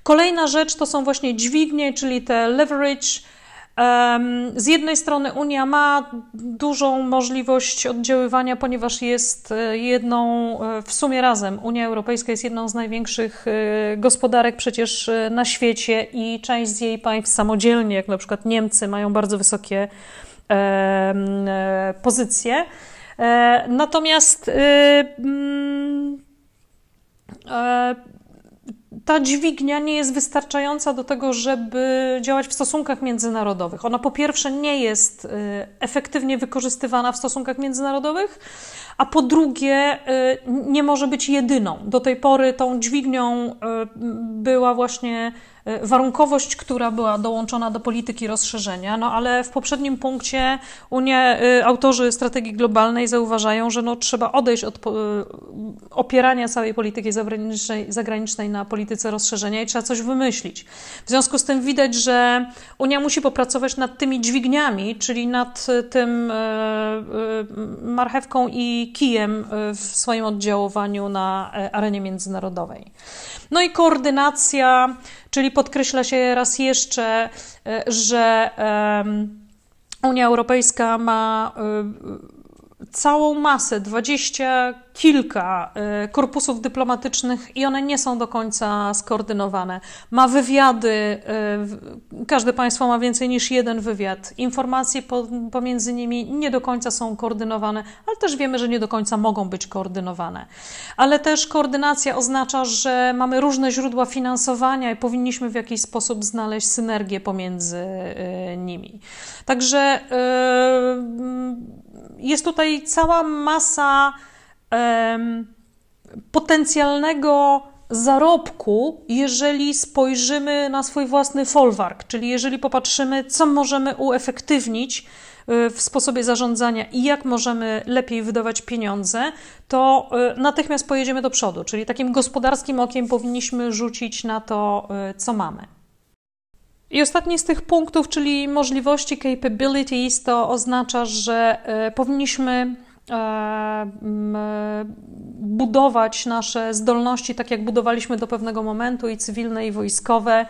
Kolejna rzecz to są właśnie dźwignie, czyli te leverage z jednej strony Unia ma dużą możliwość oddziaływania, ponieważ jest e, jedną, e, w sumie razem, Unia Europejska jest jedną z największych e, gospodarek przecież na świecie i część z jej państw samodzielnie, jak na przykład Niemcy, mają bardzo wysokie pozycje. Natomiast ta dźwignia nie jest wystarczająca do tego, żeby działać w stosunkach międzynarodowych. Ona po pierwsze nie jest y, efektywnie wykorzystywana w stosunkach międzynarodowych, a po drugie y, nie może być jedyną. Do tej pory tą dźwignią y, była właśnie y, warunkowość, która była dołączona do polityki rozszerzenia, no ale w poprzednim punkcie Unia, autorzy strategii globalnej zauważają, że no, trzeba odejść od opierania całej polityki zagranicznej, zagranicznej na polityce rozszerzenia i trzeba coś wymyślić. W związku z tym widać, że Unia musi popracować nad tymi dźwigniami, czyli nad tym marchewką i kijem e, w swoim oddziaływaniu na e, arenie międzynarodowej. No i koordynacja, czyli podkreśla się raz jeszcze, e, że Unia Europejska ma całą masę, dwadzieścia kilka e, korpusów dyplomatycznych i one nie są do końca skoordynowane. Ma wywiady, e, każde państwo ma więcej niż jeden wywiad. Informacje pomiędzy nimi nie do końca są koordynowane, ale też wiemy, że nie do końca mogą być koordynowane. Ale też koordynacja oznacza, że mamy różne źródła finansowania i powinniśmy w jakiś sposób znaleźć synergię pomiędzy e, nimi. Także jest tutaj cała masa potencjalnego zarobku, jeżeli spojrzymy na swój własny folwark, czyli jeżeli popatrzymy, co możemy uefektywnić e, w sposobie zarządzania i jak możemy lepiej wydawać pieniądze, to e, natychmiast pojedziemy do przodu. Czyli takim gospodarskim okiem powinniśmy rzucić na to, e, co mamy. I ostatni z tych punktów, czyli możliwości capabilities, to oznacza, że powinniśmy E, budować nasze zdolności, tak jak budowaliśmy do pewnego momentu, i cywilne, i wojskowe, e,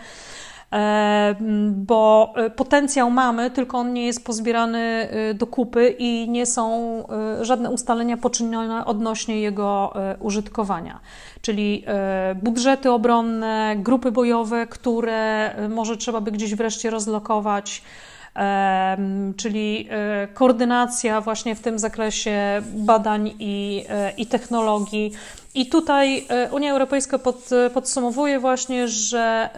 bo potencjał mamy, tylko on nie jest pozbierany e, do kupy i nie są żadne ustalenia poczynione odnośnie jego użytkowania. Czyli budżety obronne, grupy bojowe, które może trzeba by gdzieś wreszcie rozlokować czyli e, koordynacja właśnie w tym zakresie badań i, e, i technologii. I tutaj e, Unia Europejska pod, podsumowuje właśnie, że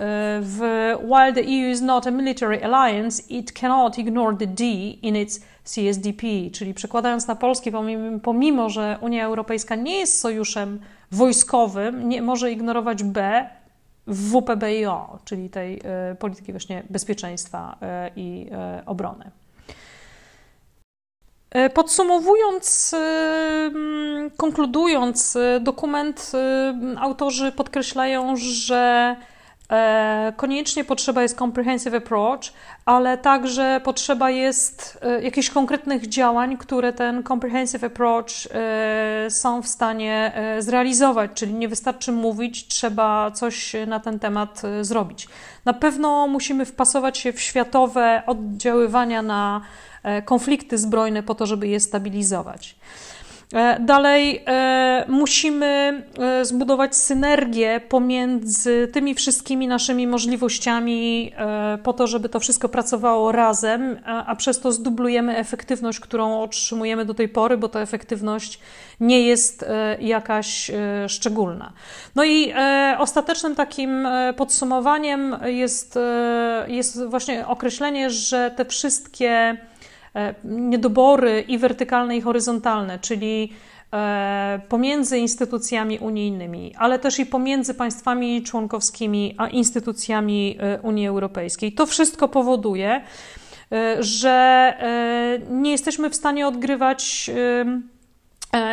w while the EU is not a military alliance, it cannot ignore the D in its CSDP, czyli przekładając na polski, pomimo, pomimo że Unia Europejska nie jest sojuszem wojskowym, nie może ignorować B, w WPBIO, czyli tej e, polityki właśnie bezpieczeństwa e, i e, obrony. Podsumowując, konkludując dokument, autorzy podkreślają, że E, koniecznie potrzeba jest comprehensive approach, ale także potrzeba jest e, jakichś konkretnych działań, które ten comprehensive approach e, są w stanie zrealizować, czyli nie wystarczy mówić, trzeba coś na ten temat zrobić. Na pewno musimy wpasować się w światowe oddziaływania na konflikty zbrojne po to, żeby je stabilizować. E, dalej e, musimy e, zbudować synergię pomiędzy tymi wszystkimi naszymi możliwościami, po to, żeby to wszystko pracowało razem, a przez to zdublujemy efektywność, którą otrzymujemy do tej pory, bo ta efektywność nie jest jakaś szczególna. No i ostatecznym takim podsumowaniem jest, jest właśnie określenie, że te wszystkie E, niedobory i wertykalne, i horyzontalne, czyli e, pomiędzy instytucjami unijnymi, ale też i pomiędzy państwami członkowskimi a instytucjami e, Unii Europejskiej. To wszystko powoduje, że nie jesteśmy w stanie odgrywać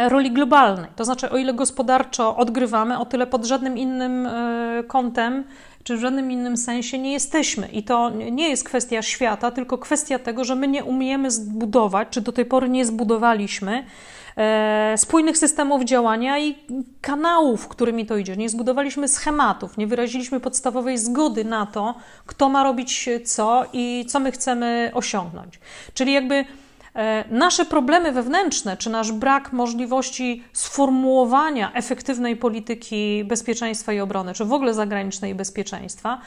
roli globalnej. To znaczy, o ile gospodarczo odgrywamy, o tyle pod żadnym innym kątem czy w żadnym innym sensie nie jesteśmy. I to nie jest kwestia świata, tylko kwestia tego, że my nie umiemy zbudować, czy do tej pory nie zbudowaliśmy e, spójnych systemów działania i kanałów, którymi to idzie. Nie zbudowaliśmy schematów, nie wyraziliśmy podstawowej zgody na to, kto ma robić co i co my chcemy osiągnąć. Czyli jakby nasze problemy wewnętrzne, czy nasz brak możliwości sformułowania efektywnej polityki bezpieczeństwa i obrony, czy w ogóle zagranicznej bezpieczeństwa,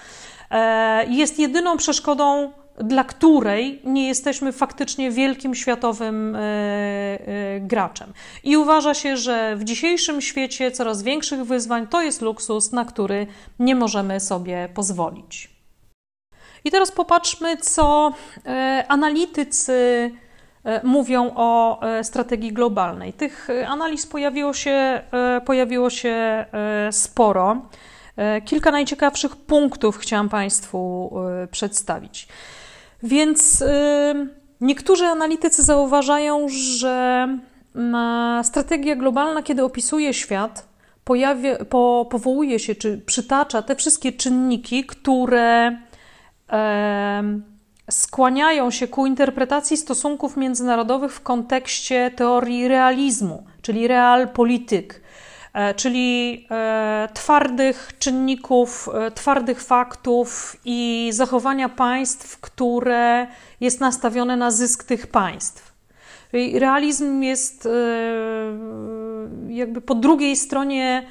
e, jest jedyną przeszkodą, dla której nie jesteśmy faktycznie wielkim światowym e, graczem. I uważa się, że w dzisiejszym świecie coraz większych wyzwań to jest luksus, na który nie możemy sobie pozwolić. I teraz popatrzmy, co analitycy E, mówią o e, strategii globalnej. Tych e, analiz pojawiło się, pojawiło się sporo. Kilka najciekawszych punktów chciałam Państwu przedstawić. Więc niektórzy analitycy zauważają, że strategia globalna, kiedy opisuje świat, pojawia, po, powołuje się czy przytacza te wszystkie czynniki, które skłaniają się ku interpretacji stosunków międzynarodowych w kontekście teorii realizmu, czyli realpolityk, e, czyli e, twardych czynników, e, twardych faktów i zachowania państw, które jest nastawione na zysk tych państw. Realizm jest jakby po drugiej stronie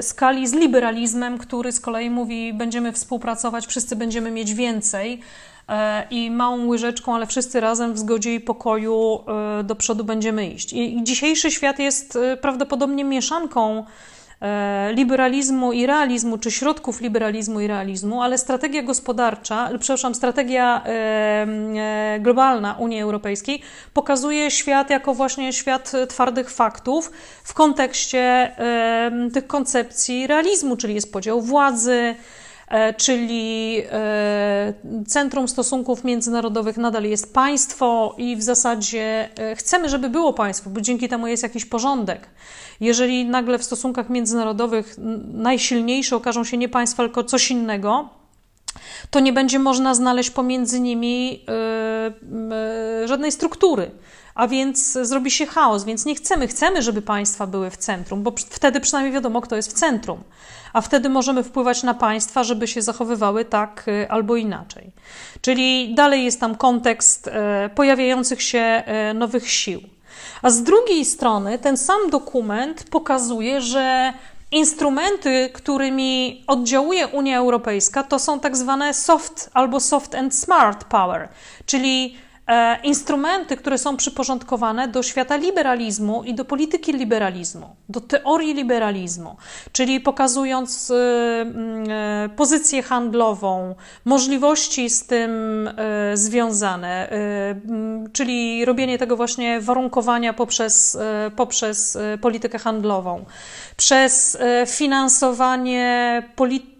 skali z liberalizmem, który z kolei mówi, będziemy współpracować, wszyscy będziemy mieć więcej i małą łyżeczką, ale wszyscy razem w zgodzie i pokoju do przodu będziemy iść. I dzisiejszy świat jest prawdopodobnie mieszanką E, liberalizmu i realizmu, czy środków liberalizmu i realizmu, ale strategia gospodarcza, przepraszam, strategia e, e, globalna Unii Europejskiej pokazuje świat jako właśnie świat twardych faktów w kontekście tych koncepcji realizmu, czyli jest podział władzy, czyli centrum stosunków międzynarodowych nadal jest państwo i w zasadzie chcemy, żeby było państwo, bo dzięki temu jest jakiś porządek. Jeżeli nagle w stosunkach międzynarodowych najsilniejsze okażą się nie państwa, tylko coś innego, to nie będzie można znaleźć pomiędzy nimi żadnej struktury. A więc zrobi się chaos, więc nie chcemy. Chcemy, żeby państwa były w centrum, bo wtedy przynajmniej wiadomo, kto jest w centrum. A wtedy możemy wpływać na państwa, żeby się zachowywały tak y, albo inaczej. Czyli dalej jest tam kontekst y, pojawiających się y, nowych sił. A z drugiej strony ten sam dokument pokazuje, że instrumenty, którymi oddziałuje Unia Europejska, to są tak zwane soft albo soft and smart power, czyli E, instrumenty, które są przyporządkowane do świata liberalizmu i do polityki liberalizmu, do teorii liberalizmu, czyli pokazując e, e, pozycję handlową, możliwości z tym związane, czyli robienie tego właśnie warunkowania poprzez, poprzez politykę handlową, przez finansowanie polityki Y,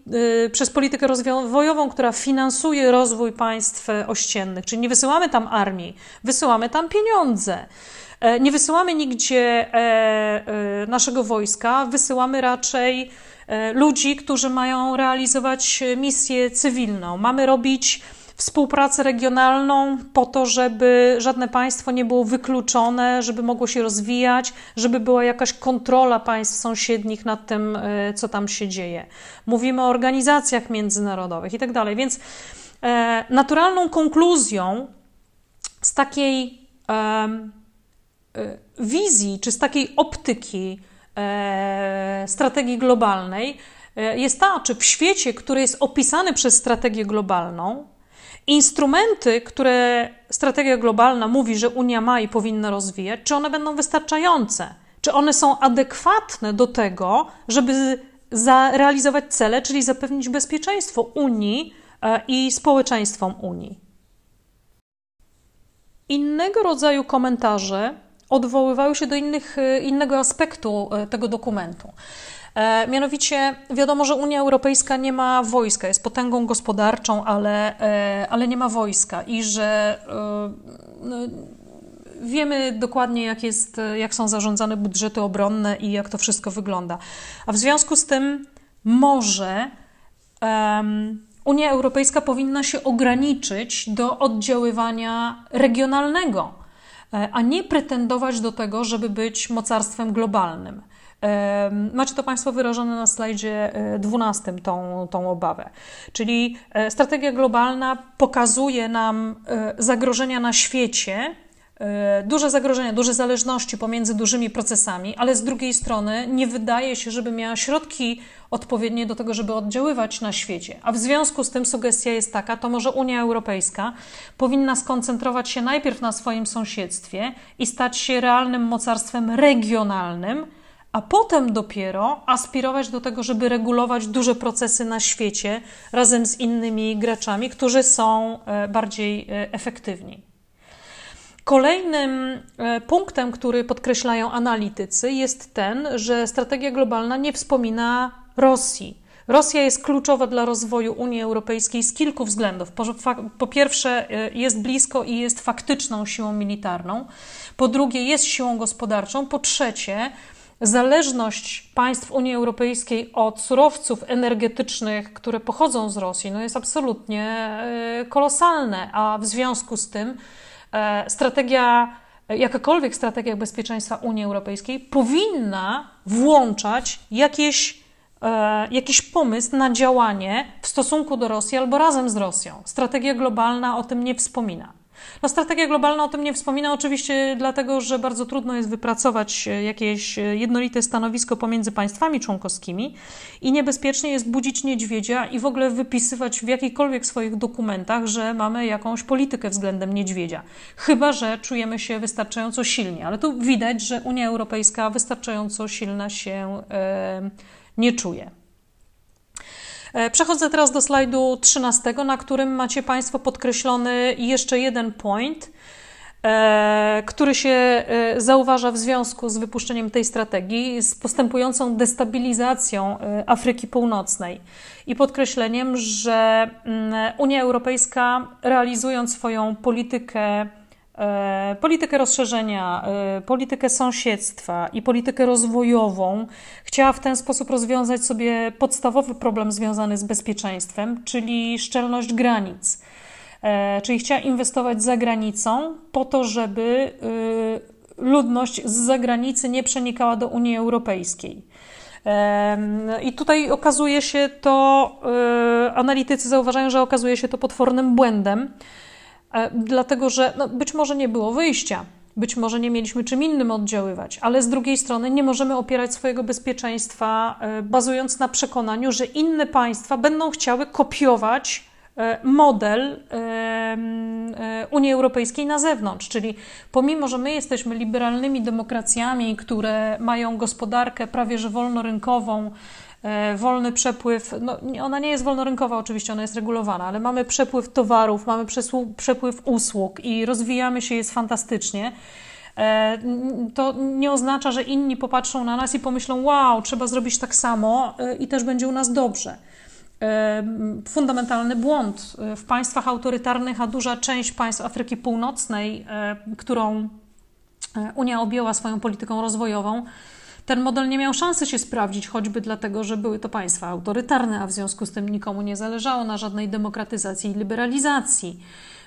przez politykę rozwojową, która finansuje rozwój państw ościennych. Czyli nie wysyłamy tam armii, wysyłamy tam pieniądze. E, nie wysyłamy nigdzie e, e, naszego wojska, wysyłamy raczej ludzi, którzy mają realizować misję cywilną. Mamy robić współpracę regionalną po to, żeby żadne państwo nie było wykluczone, żeby mogło się rozwijać, żeby była jakaś kontrola państw sąsiednich nad tym, e, co tam się dzieje. Mówimy o organizacjach międzynarodowych i tak dalej. Więc e, naturalną konkluzją z takiej e, wizji czy z takiej optyki strategii globalnej jest ta, czy w świecie, który jest opisany przez strategię globalną, Instrumenty, które strategia globalna mówi, że Unia ma i powinna rozwijać, czy one będą wystarczające? Czy one są adekwatne do tego, żeby zrealizować cele, czyli zapewnić bezpieczeństwo Unii e, i społeczeństwom Unii? Innego rodzaju komentarze odwoływały się do innych, e, innego aspektu e, tego dokumentu. E, mianowicie wiadomo, że Unia Europejska nie ma wojska, jest potęgą gospodarczą, ale, e, ale nie ma wojska i że e, no, wiemy dokładnie, jak, jest, jak są zarządzane budżety obronne i jak to wszystko wygląda. A w związku z tym może um, Unia Europejska powinna się ograniczyć do oddziaływania regionalnego, a nie pretendować do tego, żeby być mocarstwem globalnym. Macie to Państwo wyrażone na slajdzie 12, e, tą, tą obawę. Czyli e, strategia globalna pokazuje nam e, zagrożenia na świecie, duże zagrożenia, duże zależności pomiędzy dużymi procesami, ale z drugiej strony nie wydaje się, żeby miała środki odpowiednie do tego, żeby oddziaływać na świecie. A w związku z tym sugestia jest taka, to może Unia Europejska powinna skoncentrować się najpierw na swoim sąsiedztwie i stać się realnym mocarstwem regionalnym, a potem dopiero aspirować do tego, żeby regulować duże procesy na świecie razem z innymi graczami, którzy są e, bardziej e, efektywni. Kolejnym e, punktem, który podkreślają analitycy, jest ten, że strategia globalna nie wspomina Rosji. Rosja jest kluczowa dla rozwoju Unii Europejskiej z kilku względów. Po, po, pierwsze, jest blisko i jest faktyczną siłą militarną. Po drugie, jest siłą gospodarczą. Po trzecie, zależność państw Unii Europejskiej od surowców energetycznych, które pochodzą z Rosji, no jest absolutnie e, kolosalne, a w związku z tym e, strategia, jakakolwiek strategia bezpieczeństwa Unii Europejskiej powinna włączać jakieś, e, jakiś pomysł na działanie w stosunku do Rosji albo razem z Rosją. Strategia globalna o tym nie wspomina. No, strategia globalna o tym nie wspomina, oczywiście dlatego, że bardzo trudno jest wypracować e, jakieś e, jednolite stanowisko pomiędzy państwami członkowskimi i niebezpiecznie jest budzić niedźwiedzia i w ogóle wypisywać w jakichkolwiek swoich dokumentach, że mamy jakąś politykę względem niedźwiedzia. Chyba, że czujemy się wystarczająco silnie, ale tu widać, że Unia Europejska wystarczająco silna się e, nie czuje. E, przechodzę teraz do slajdu 13, na którym macie Państwo podkreślony jeszcze jeden point, e, który się e, zauważa w związku z wypuszczeniem tej strategii, z postępującą destabilizacją Afryki Północnej i podkreśleniem, że mm, Unia Europejska realizując swoją politykę politykę rozszerzenia, e, politykę sąsiedztwa i politykę rozwojową, chciała w ten sposób rozwiązać sobie podstawowy problem związany z bezpieczeństwem, czyli szczelność granic. E, czyli chciała inwestować za granicą po to, żeby ludność z zagranicy nie przenikała do Unii Europejskiej. I tutaj okazuje się to, analitycy zauważają, że okazuje się to potwornym błędem E, dlatego że no, być może nie było wyjścia, być może nie mieliśmy czym innym oddziaływać, ale z drugiej strony nie możemy opierać swojego bezpieczeństwa e, bazując na przekonaniu, że inne państwa będą chciały kopiować e, model Unii Europejskiej na zewnątrz. Czyli pomimo, że my jesteśmy liberalnymi demokracjami, które mają gospodarkę prawie że wolnorynkową, E, wolny przepływ, no ona nie jest wolnorynkowa oczywiście, ona jest regulowana, ale mamy przepływ towarów, mamy przepływ usług i rozwijamy się, jest fantastycznie e, to nie oznacza, że inni popatrzą na nas i pomyślą: Wow, trzeba zrobić tak samo e, i też będzie u nas dobrze. Fundamentalny błąd w państwach autorytarnych, a duża część państw Afryki Północnej, którą Unia objęła swoją polityką rozwojową, ten model nie miał szansy się sprawdzić, choćby dlatego, że były to państwa autorytarne, a w związku z tym nikomu nie zależało na żadnej demokratyzacji i liberalizacji.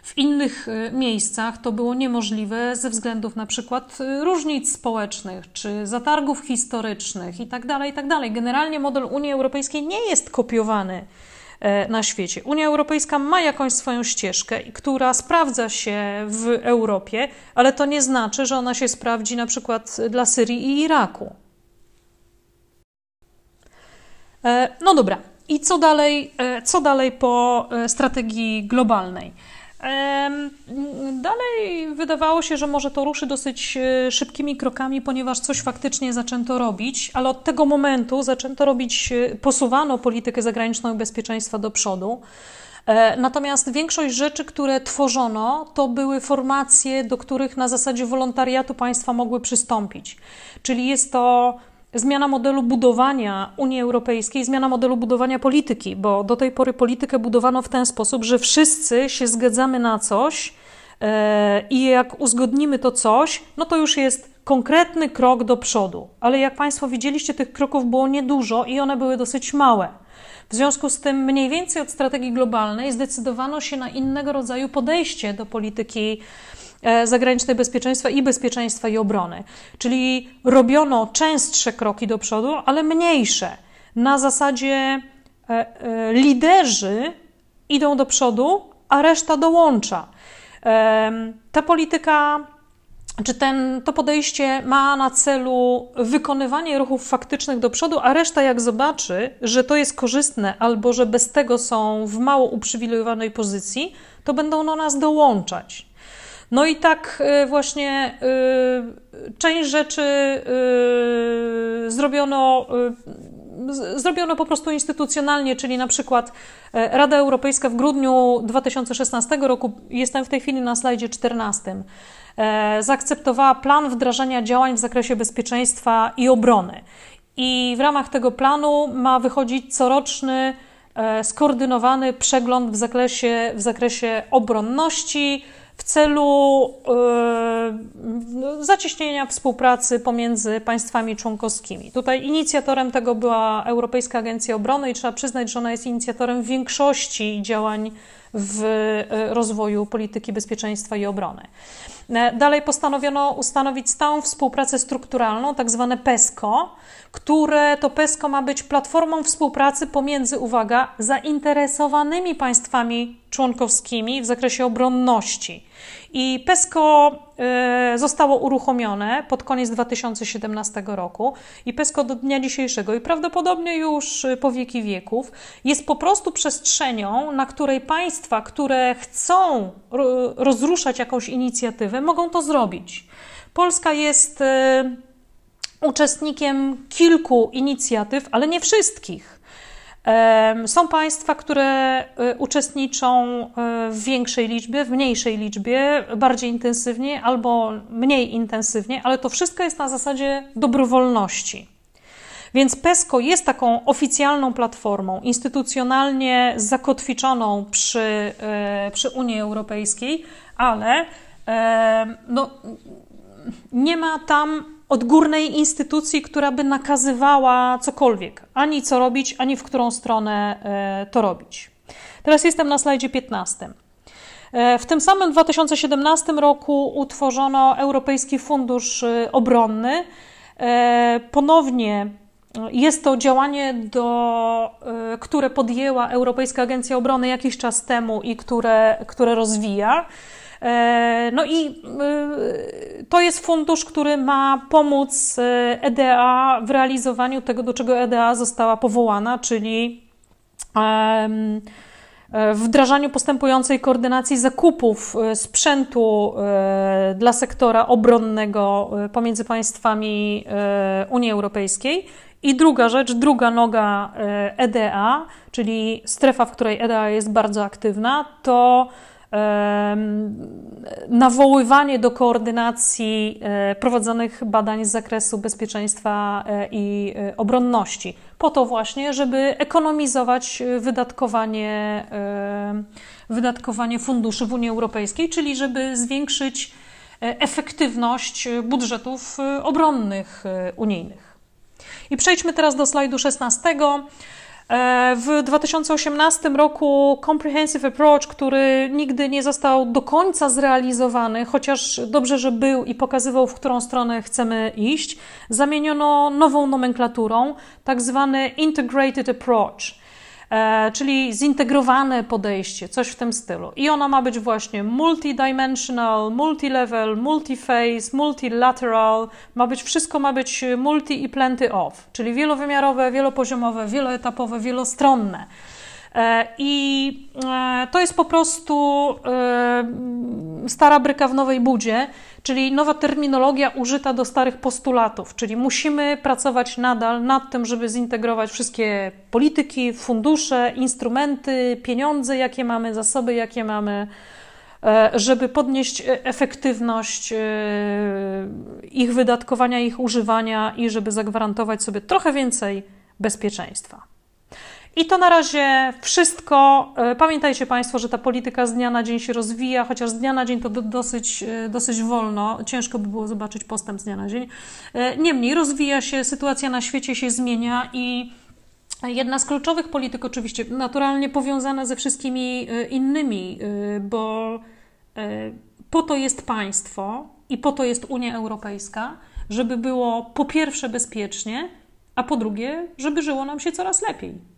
W innych y, miejscach to było niemożliwe ze względów na przykład y, różnic społecznych czy zatargów historycznych itd. Tak itd. Tak Generalnie model Unii Europejskiej nie jest kopiowany e, na świecie. Unia Europejska ma jakąś swoją ścieżkę, która sprawdza się w Europie, ale to nie znaczy, że ona się sprawdzi na przykład dla Syrii i Iraku. E, no dobra, i co dalej, e, co dalej po e, strategii globalnej? Dalej wydawało się, że może to ruszy dosyć szybkimi krokami, ponieważ coś faktycznie zaczęto robić, ale od tego momentu zaczęto robić, posuwano politykę zagraniczną i bezpieczeństwa do przodu. Natomiast większość rzeczy, które tworzono, to były formacje, do których na zasadzie wolontariatu państwa mogły przystąpić. Czyli jest to zmiana modelu budowania Unii Europejskiej, zmiana modelu budowania polityki, bo do tej pory politykę budowano w ten sposób, że wszyscy się zgadzamy na coś e, i jak uzgodnimy to coś, no to już jest konkretny krok do przodu. Ale jak Państwo widzieliście, tych kroków było niedużo i one były dosyć małe. W związku z tym, mniej więcej od strategii globalnej zdecydowano się na innego rodzaju podejście do polityki E, zagranicznej bezpieczeństwa i bezpieczeństwa i obrony. Czyli robiono częstsze kroki do przodu, ale mniejsze. Na zasadzie e, e, liderzy idą do przodu, a reszta dołącza. Ta polityka czy ten, to podejście ma na celu wykonywanie ruchów faktycznych do przodu, a reszta jak zobaczy, że to jest korzystne albo że bez tego są w mało uprzywilejowanej pozycji, to będą do nas dołączać. No i tak y, właśnie y, część rzeczy y, zrobiono zrobiono po prostu instytucjonalnie, czyli na przykład e, Rada Europejska w grudniu 2016 roku, jestem w tej chwili na slajdzie 14, e, zaakceptowała plan wdrażania działań w zakresie bezpieczeństwa i obrony. I w ramach tego planu ma wychodzić coroczny e, skoordynowany przegląd w zakresie, w zakresie obronności, w celu yy, zacieśnienia współpracy pomiędzy państwami członkowskimi. Tutaj inicjatorem tego była Europejska Agencja Obrony i trzeba przyznać, że ona jest inicjatorem większości działań w e, rozwoju polityki bezpieczeństwa i obrony. E, dalej postanowiono ustanowić stałą współpracę strukturalną, tak zwane PESCO, które to PESCO ma być platformą współpracy pomiędzy, uwaga, zainteresowanymi państwami członkowskimi w zakresie obronności. I PESCO e, zostało uruchomione pod koniec 2017 roku i PESCO do dnia dzisiejszego i prawdopodobnie już po wieki wieków jest po prostu przestrzenią, na której państwa, które chcą rozruszać jakąś inicjatywę, mogą to zrobić. Polska jest e, uczestnikiem kilku inicjatyw, ale nie wszystkich. Są państwa, które e, uczestniczą e, w większej liczbie, w mniejszej liczbie, bardziej intensywnie albo mniej intensywnie, ale to wszystko jest na zasadzie dobrowolności. Więc PESCO jest taką oficjalną platformą, instytucjonalnie zakotwiczoną przy, e, przy Unii Europejskiej, ale no, nie ma tam odgórnej instytucji, która by nakazywała cokolwiek, ani co robić, ani w którą stronę e, to robić. Teraz jestem na slajdzie 15. E, w tym samym 2017 roku utworzono Europejski Fundusz e, Obronny. Ponownie jest to działanie, do, które podjęła Europejska Agencja Obrony jakiś czas temu i które, które rozwija. E, no i e, to jest fundusz, który ma pomóc EDA w realizowaniu tego, do czego EDA została powołana, czyli e, wdrażaniu postępującej koordynacji zakupów sprzętu dla sektora obronnego pomiędzy państwami Unii Europejskiej. I druga rzecz, druga noga EDA, czyli strefa, w której EDA jest bardzo aktywna, to nawoływanie do koordynacji e, prowadzonych badań z zakresu bezpieczeństwa e, i e, obronności, po to właśnie, żeby ekonomizować wydatkowanie, wydatkowanie funduszy w Unii Europejskiej, czyli żeby zwiększyć efektywność budżetów obronnych unijnych. I przejdźmy teraz do slajdu 16. E, w 2018 roku Comprehensive Approach, który nigdy nie został do końca zrealizowany, chociaż dobrze, że był i pokazywał, w którą stronę chcemy iść, zamieniono nową nomenklaturą, tak zwany Integrated Approach. E, czyli zintegrowane podejście, coś w tym stylu. I ono ma być właśnie multidimensional, multilevel, multiface, multilateral, ma być wszystko ma być multi i plenty of, czyli wielowymiarowe, wielopoziomowe, wieloetapowe, wielostronne. E, I e, to jest po prostu stara bryka w nowej budzie, czyli nowa terminologia użyta do starych postulatów, czyli musimy pracować nadal nad tym, żeby zintegrować wszystkie polityki, fundusze, instrumenty, pieniądze, jakie mamy, zasoby, jakie mamy, e, żeby podnieść efektywność e, ich wydatkowania, ich używania i żeby zagwarantować sobie trochę więcej bezpieczeństwa. I to na razie wszystko. E, pamiętajcie Państwo, że ta polityka z dnia na dzień się rozwija, chociaż z dnia na dzień to dosyć, e, dosyć wolno. Ciężko by było zobaczyć postęp z dnia na dzień. E, niemniej rozwija się, sytuacja na świecie się zmienia i jedna z kluczowych polityk, oczywiście naturalnie powiązana ze wszystkimi innymi, bo po to jest państwo i po to jest Unia Europejska, żeby było po pierwsze bezpiecznie, a po drugie, żeby żyło nam się coraz lepiej.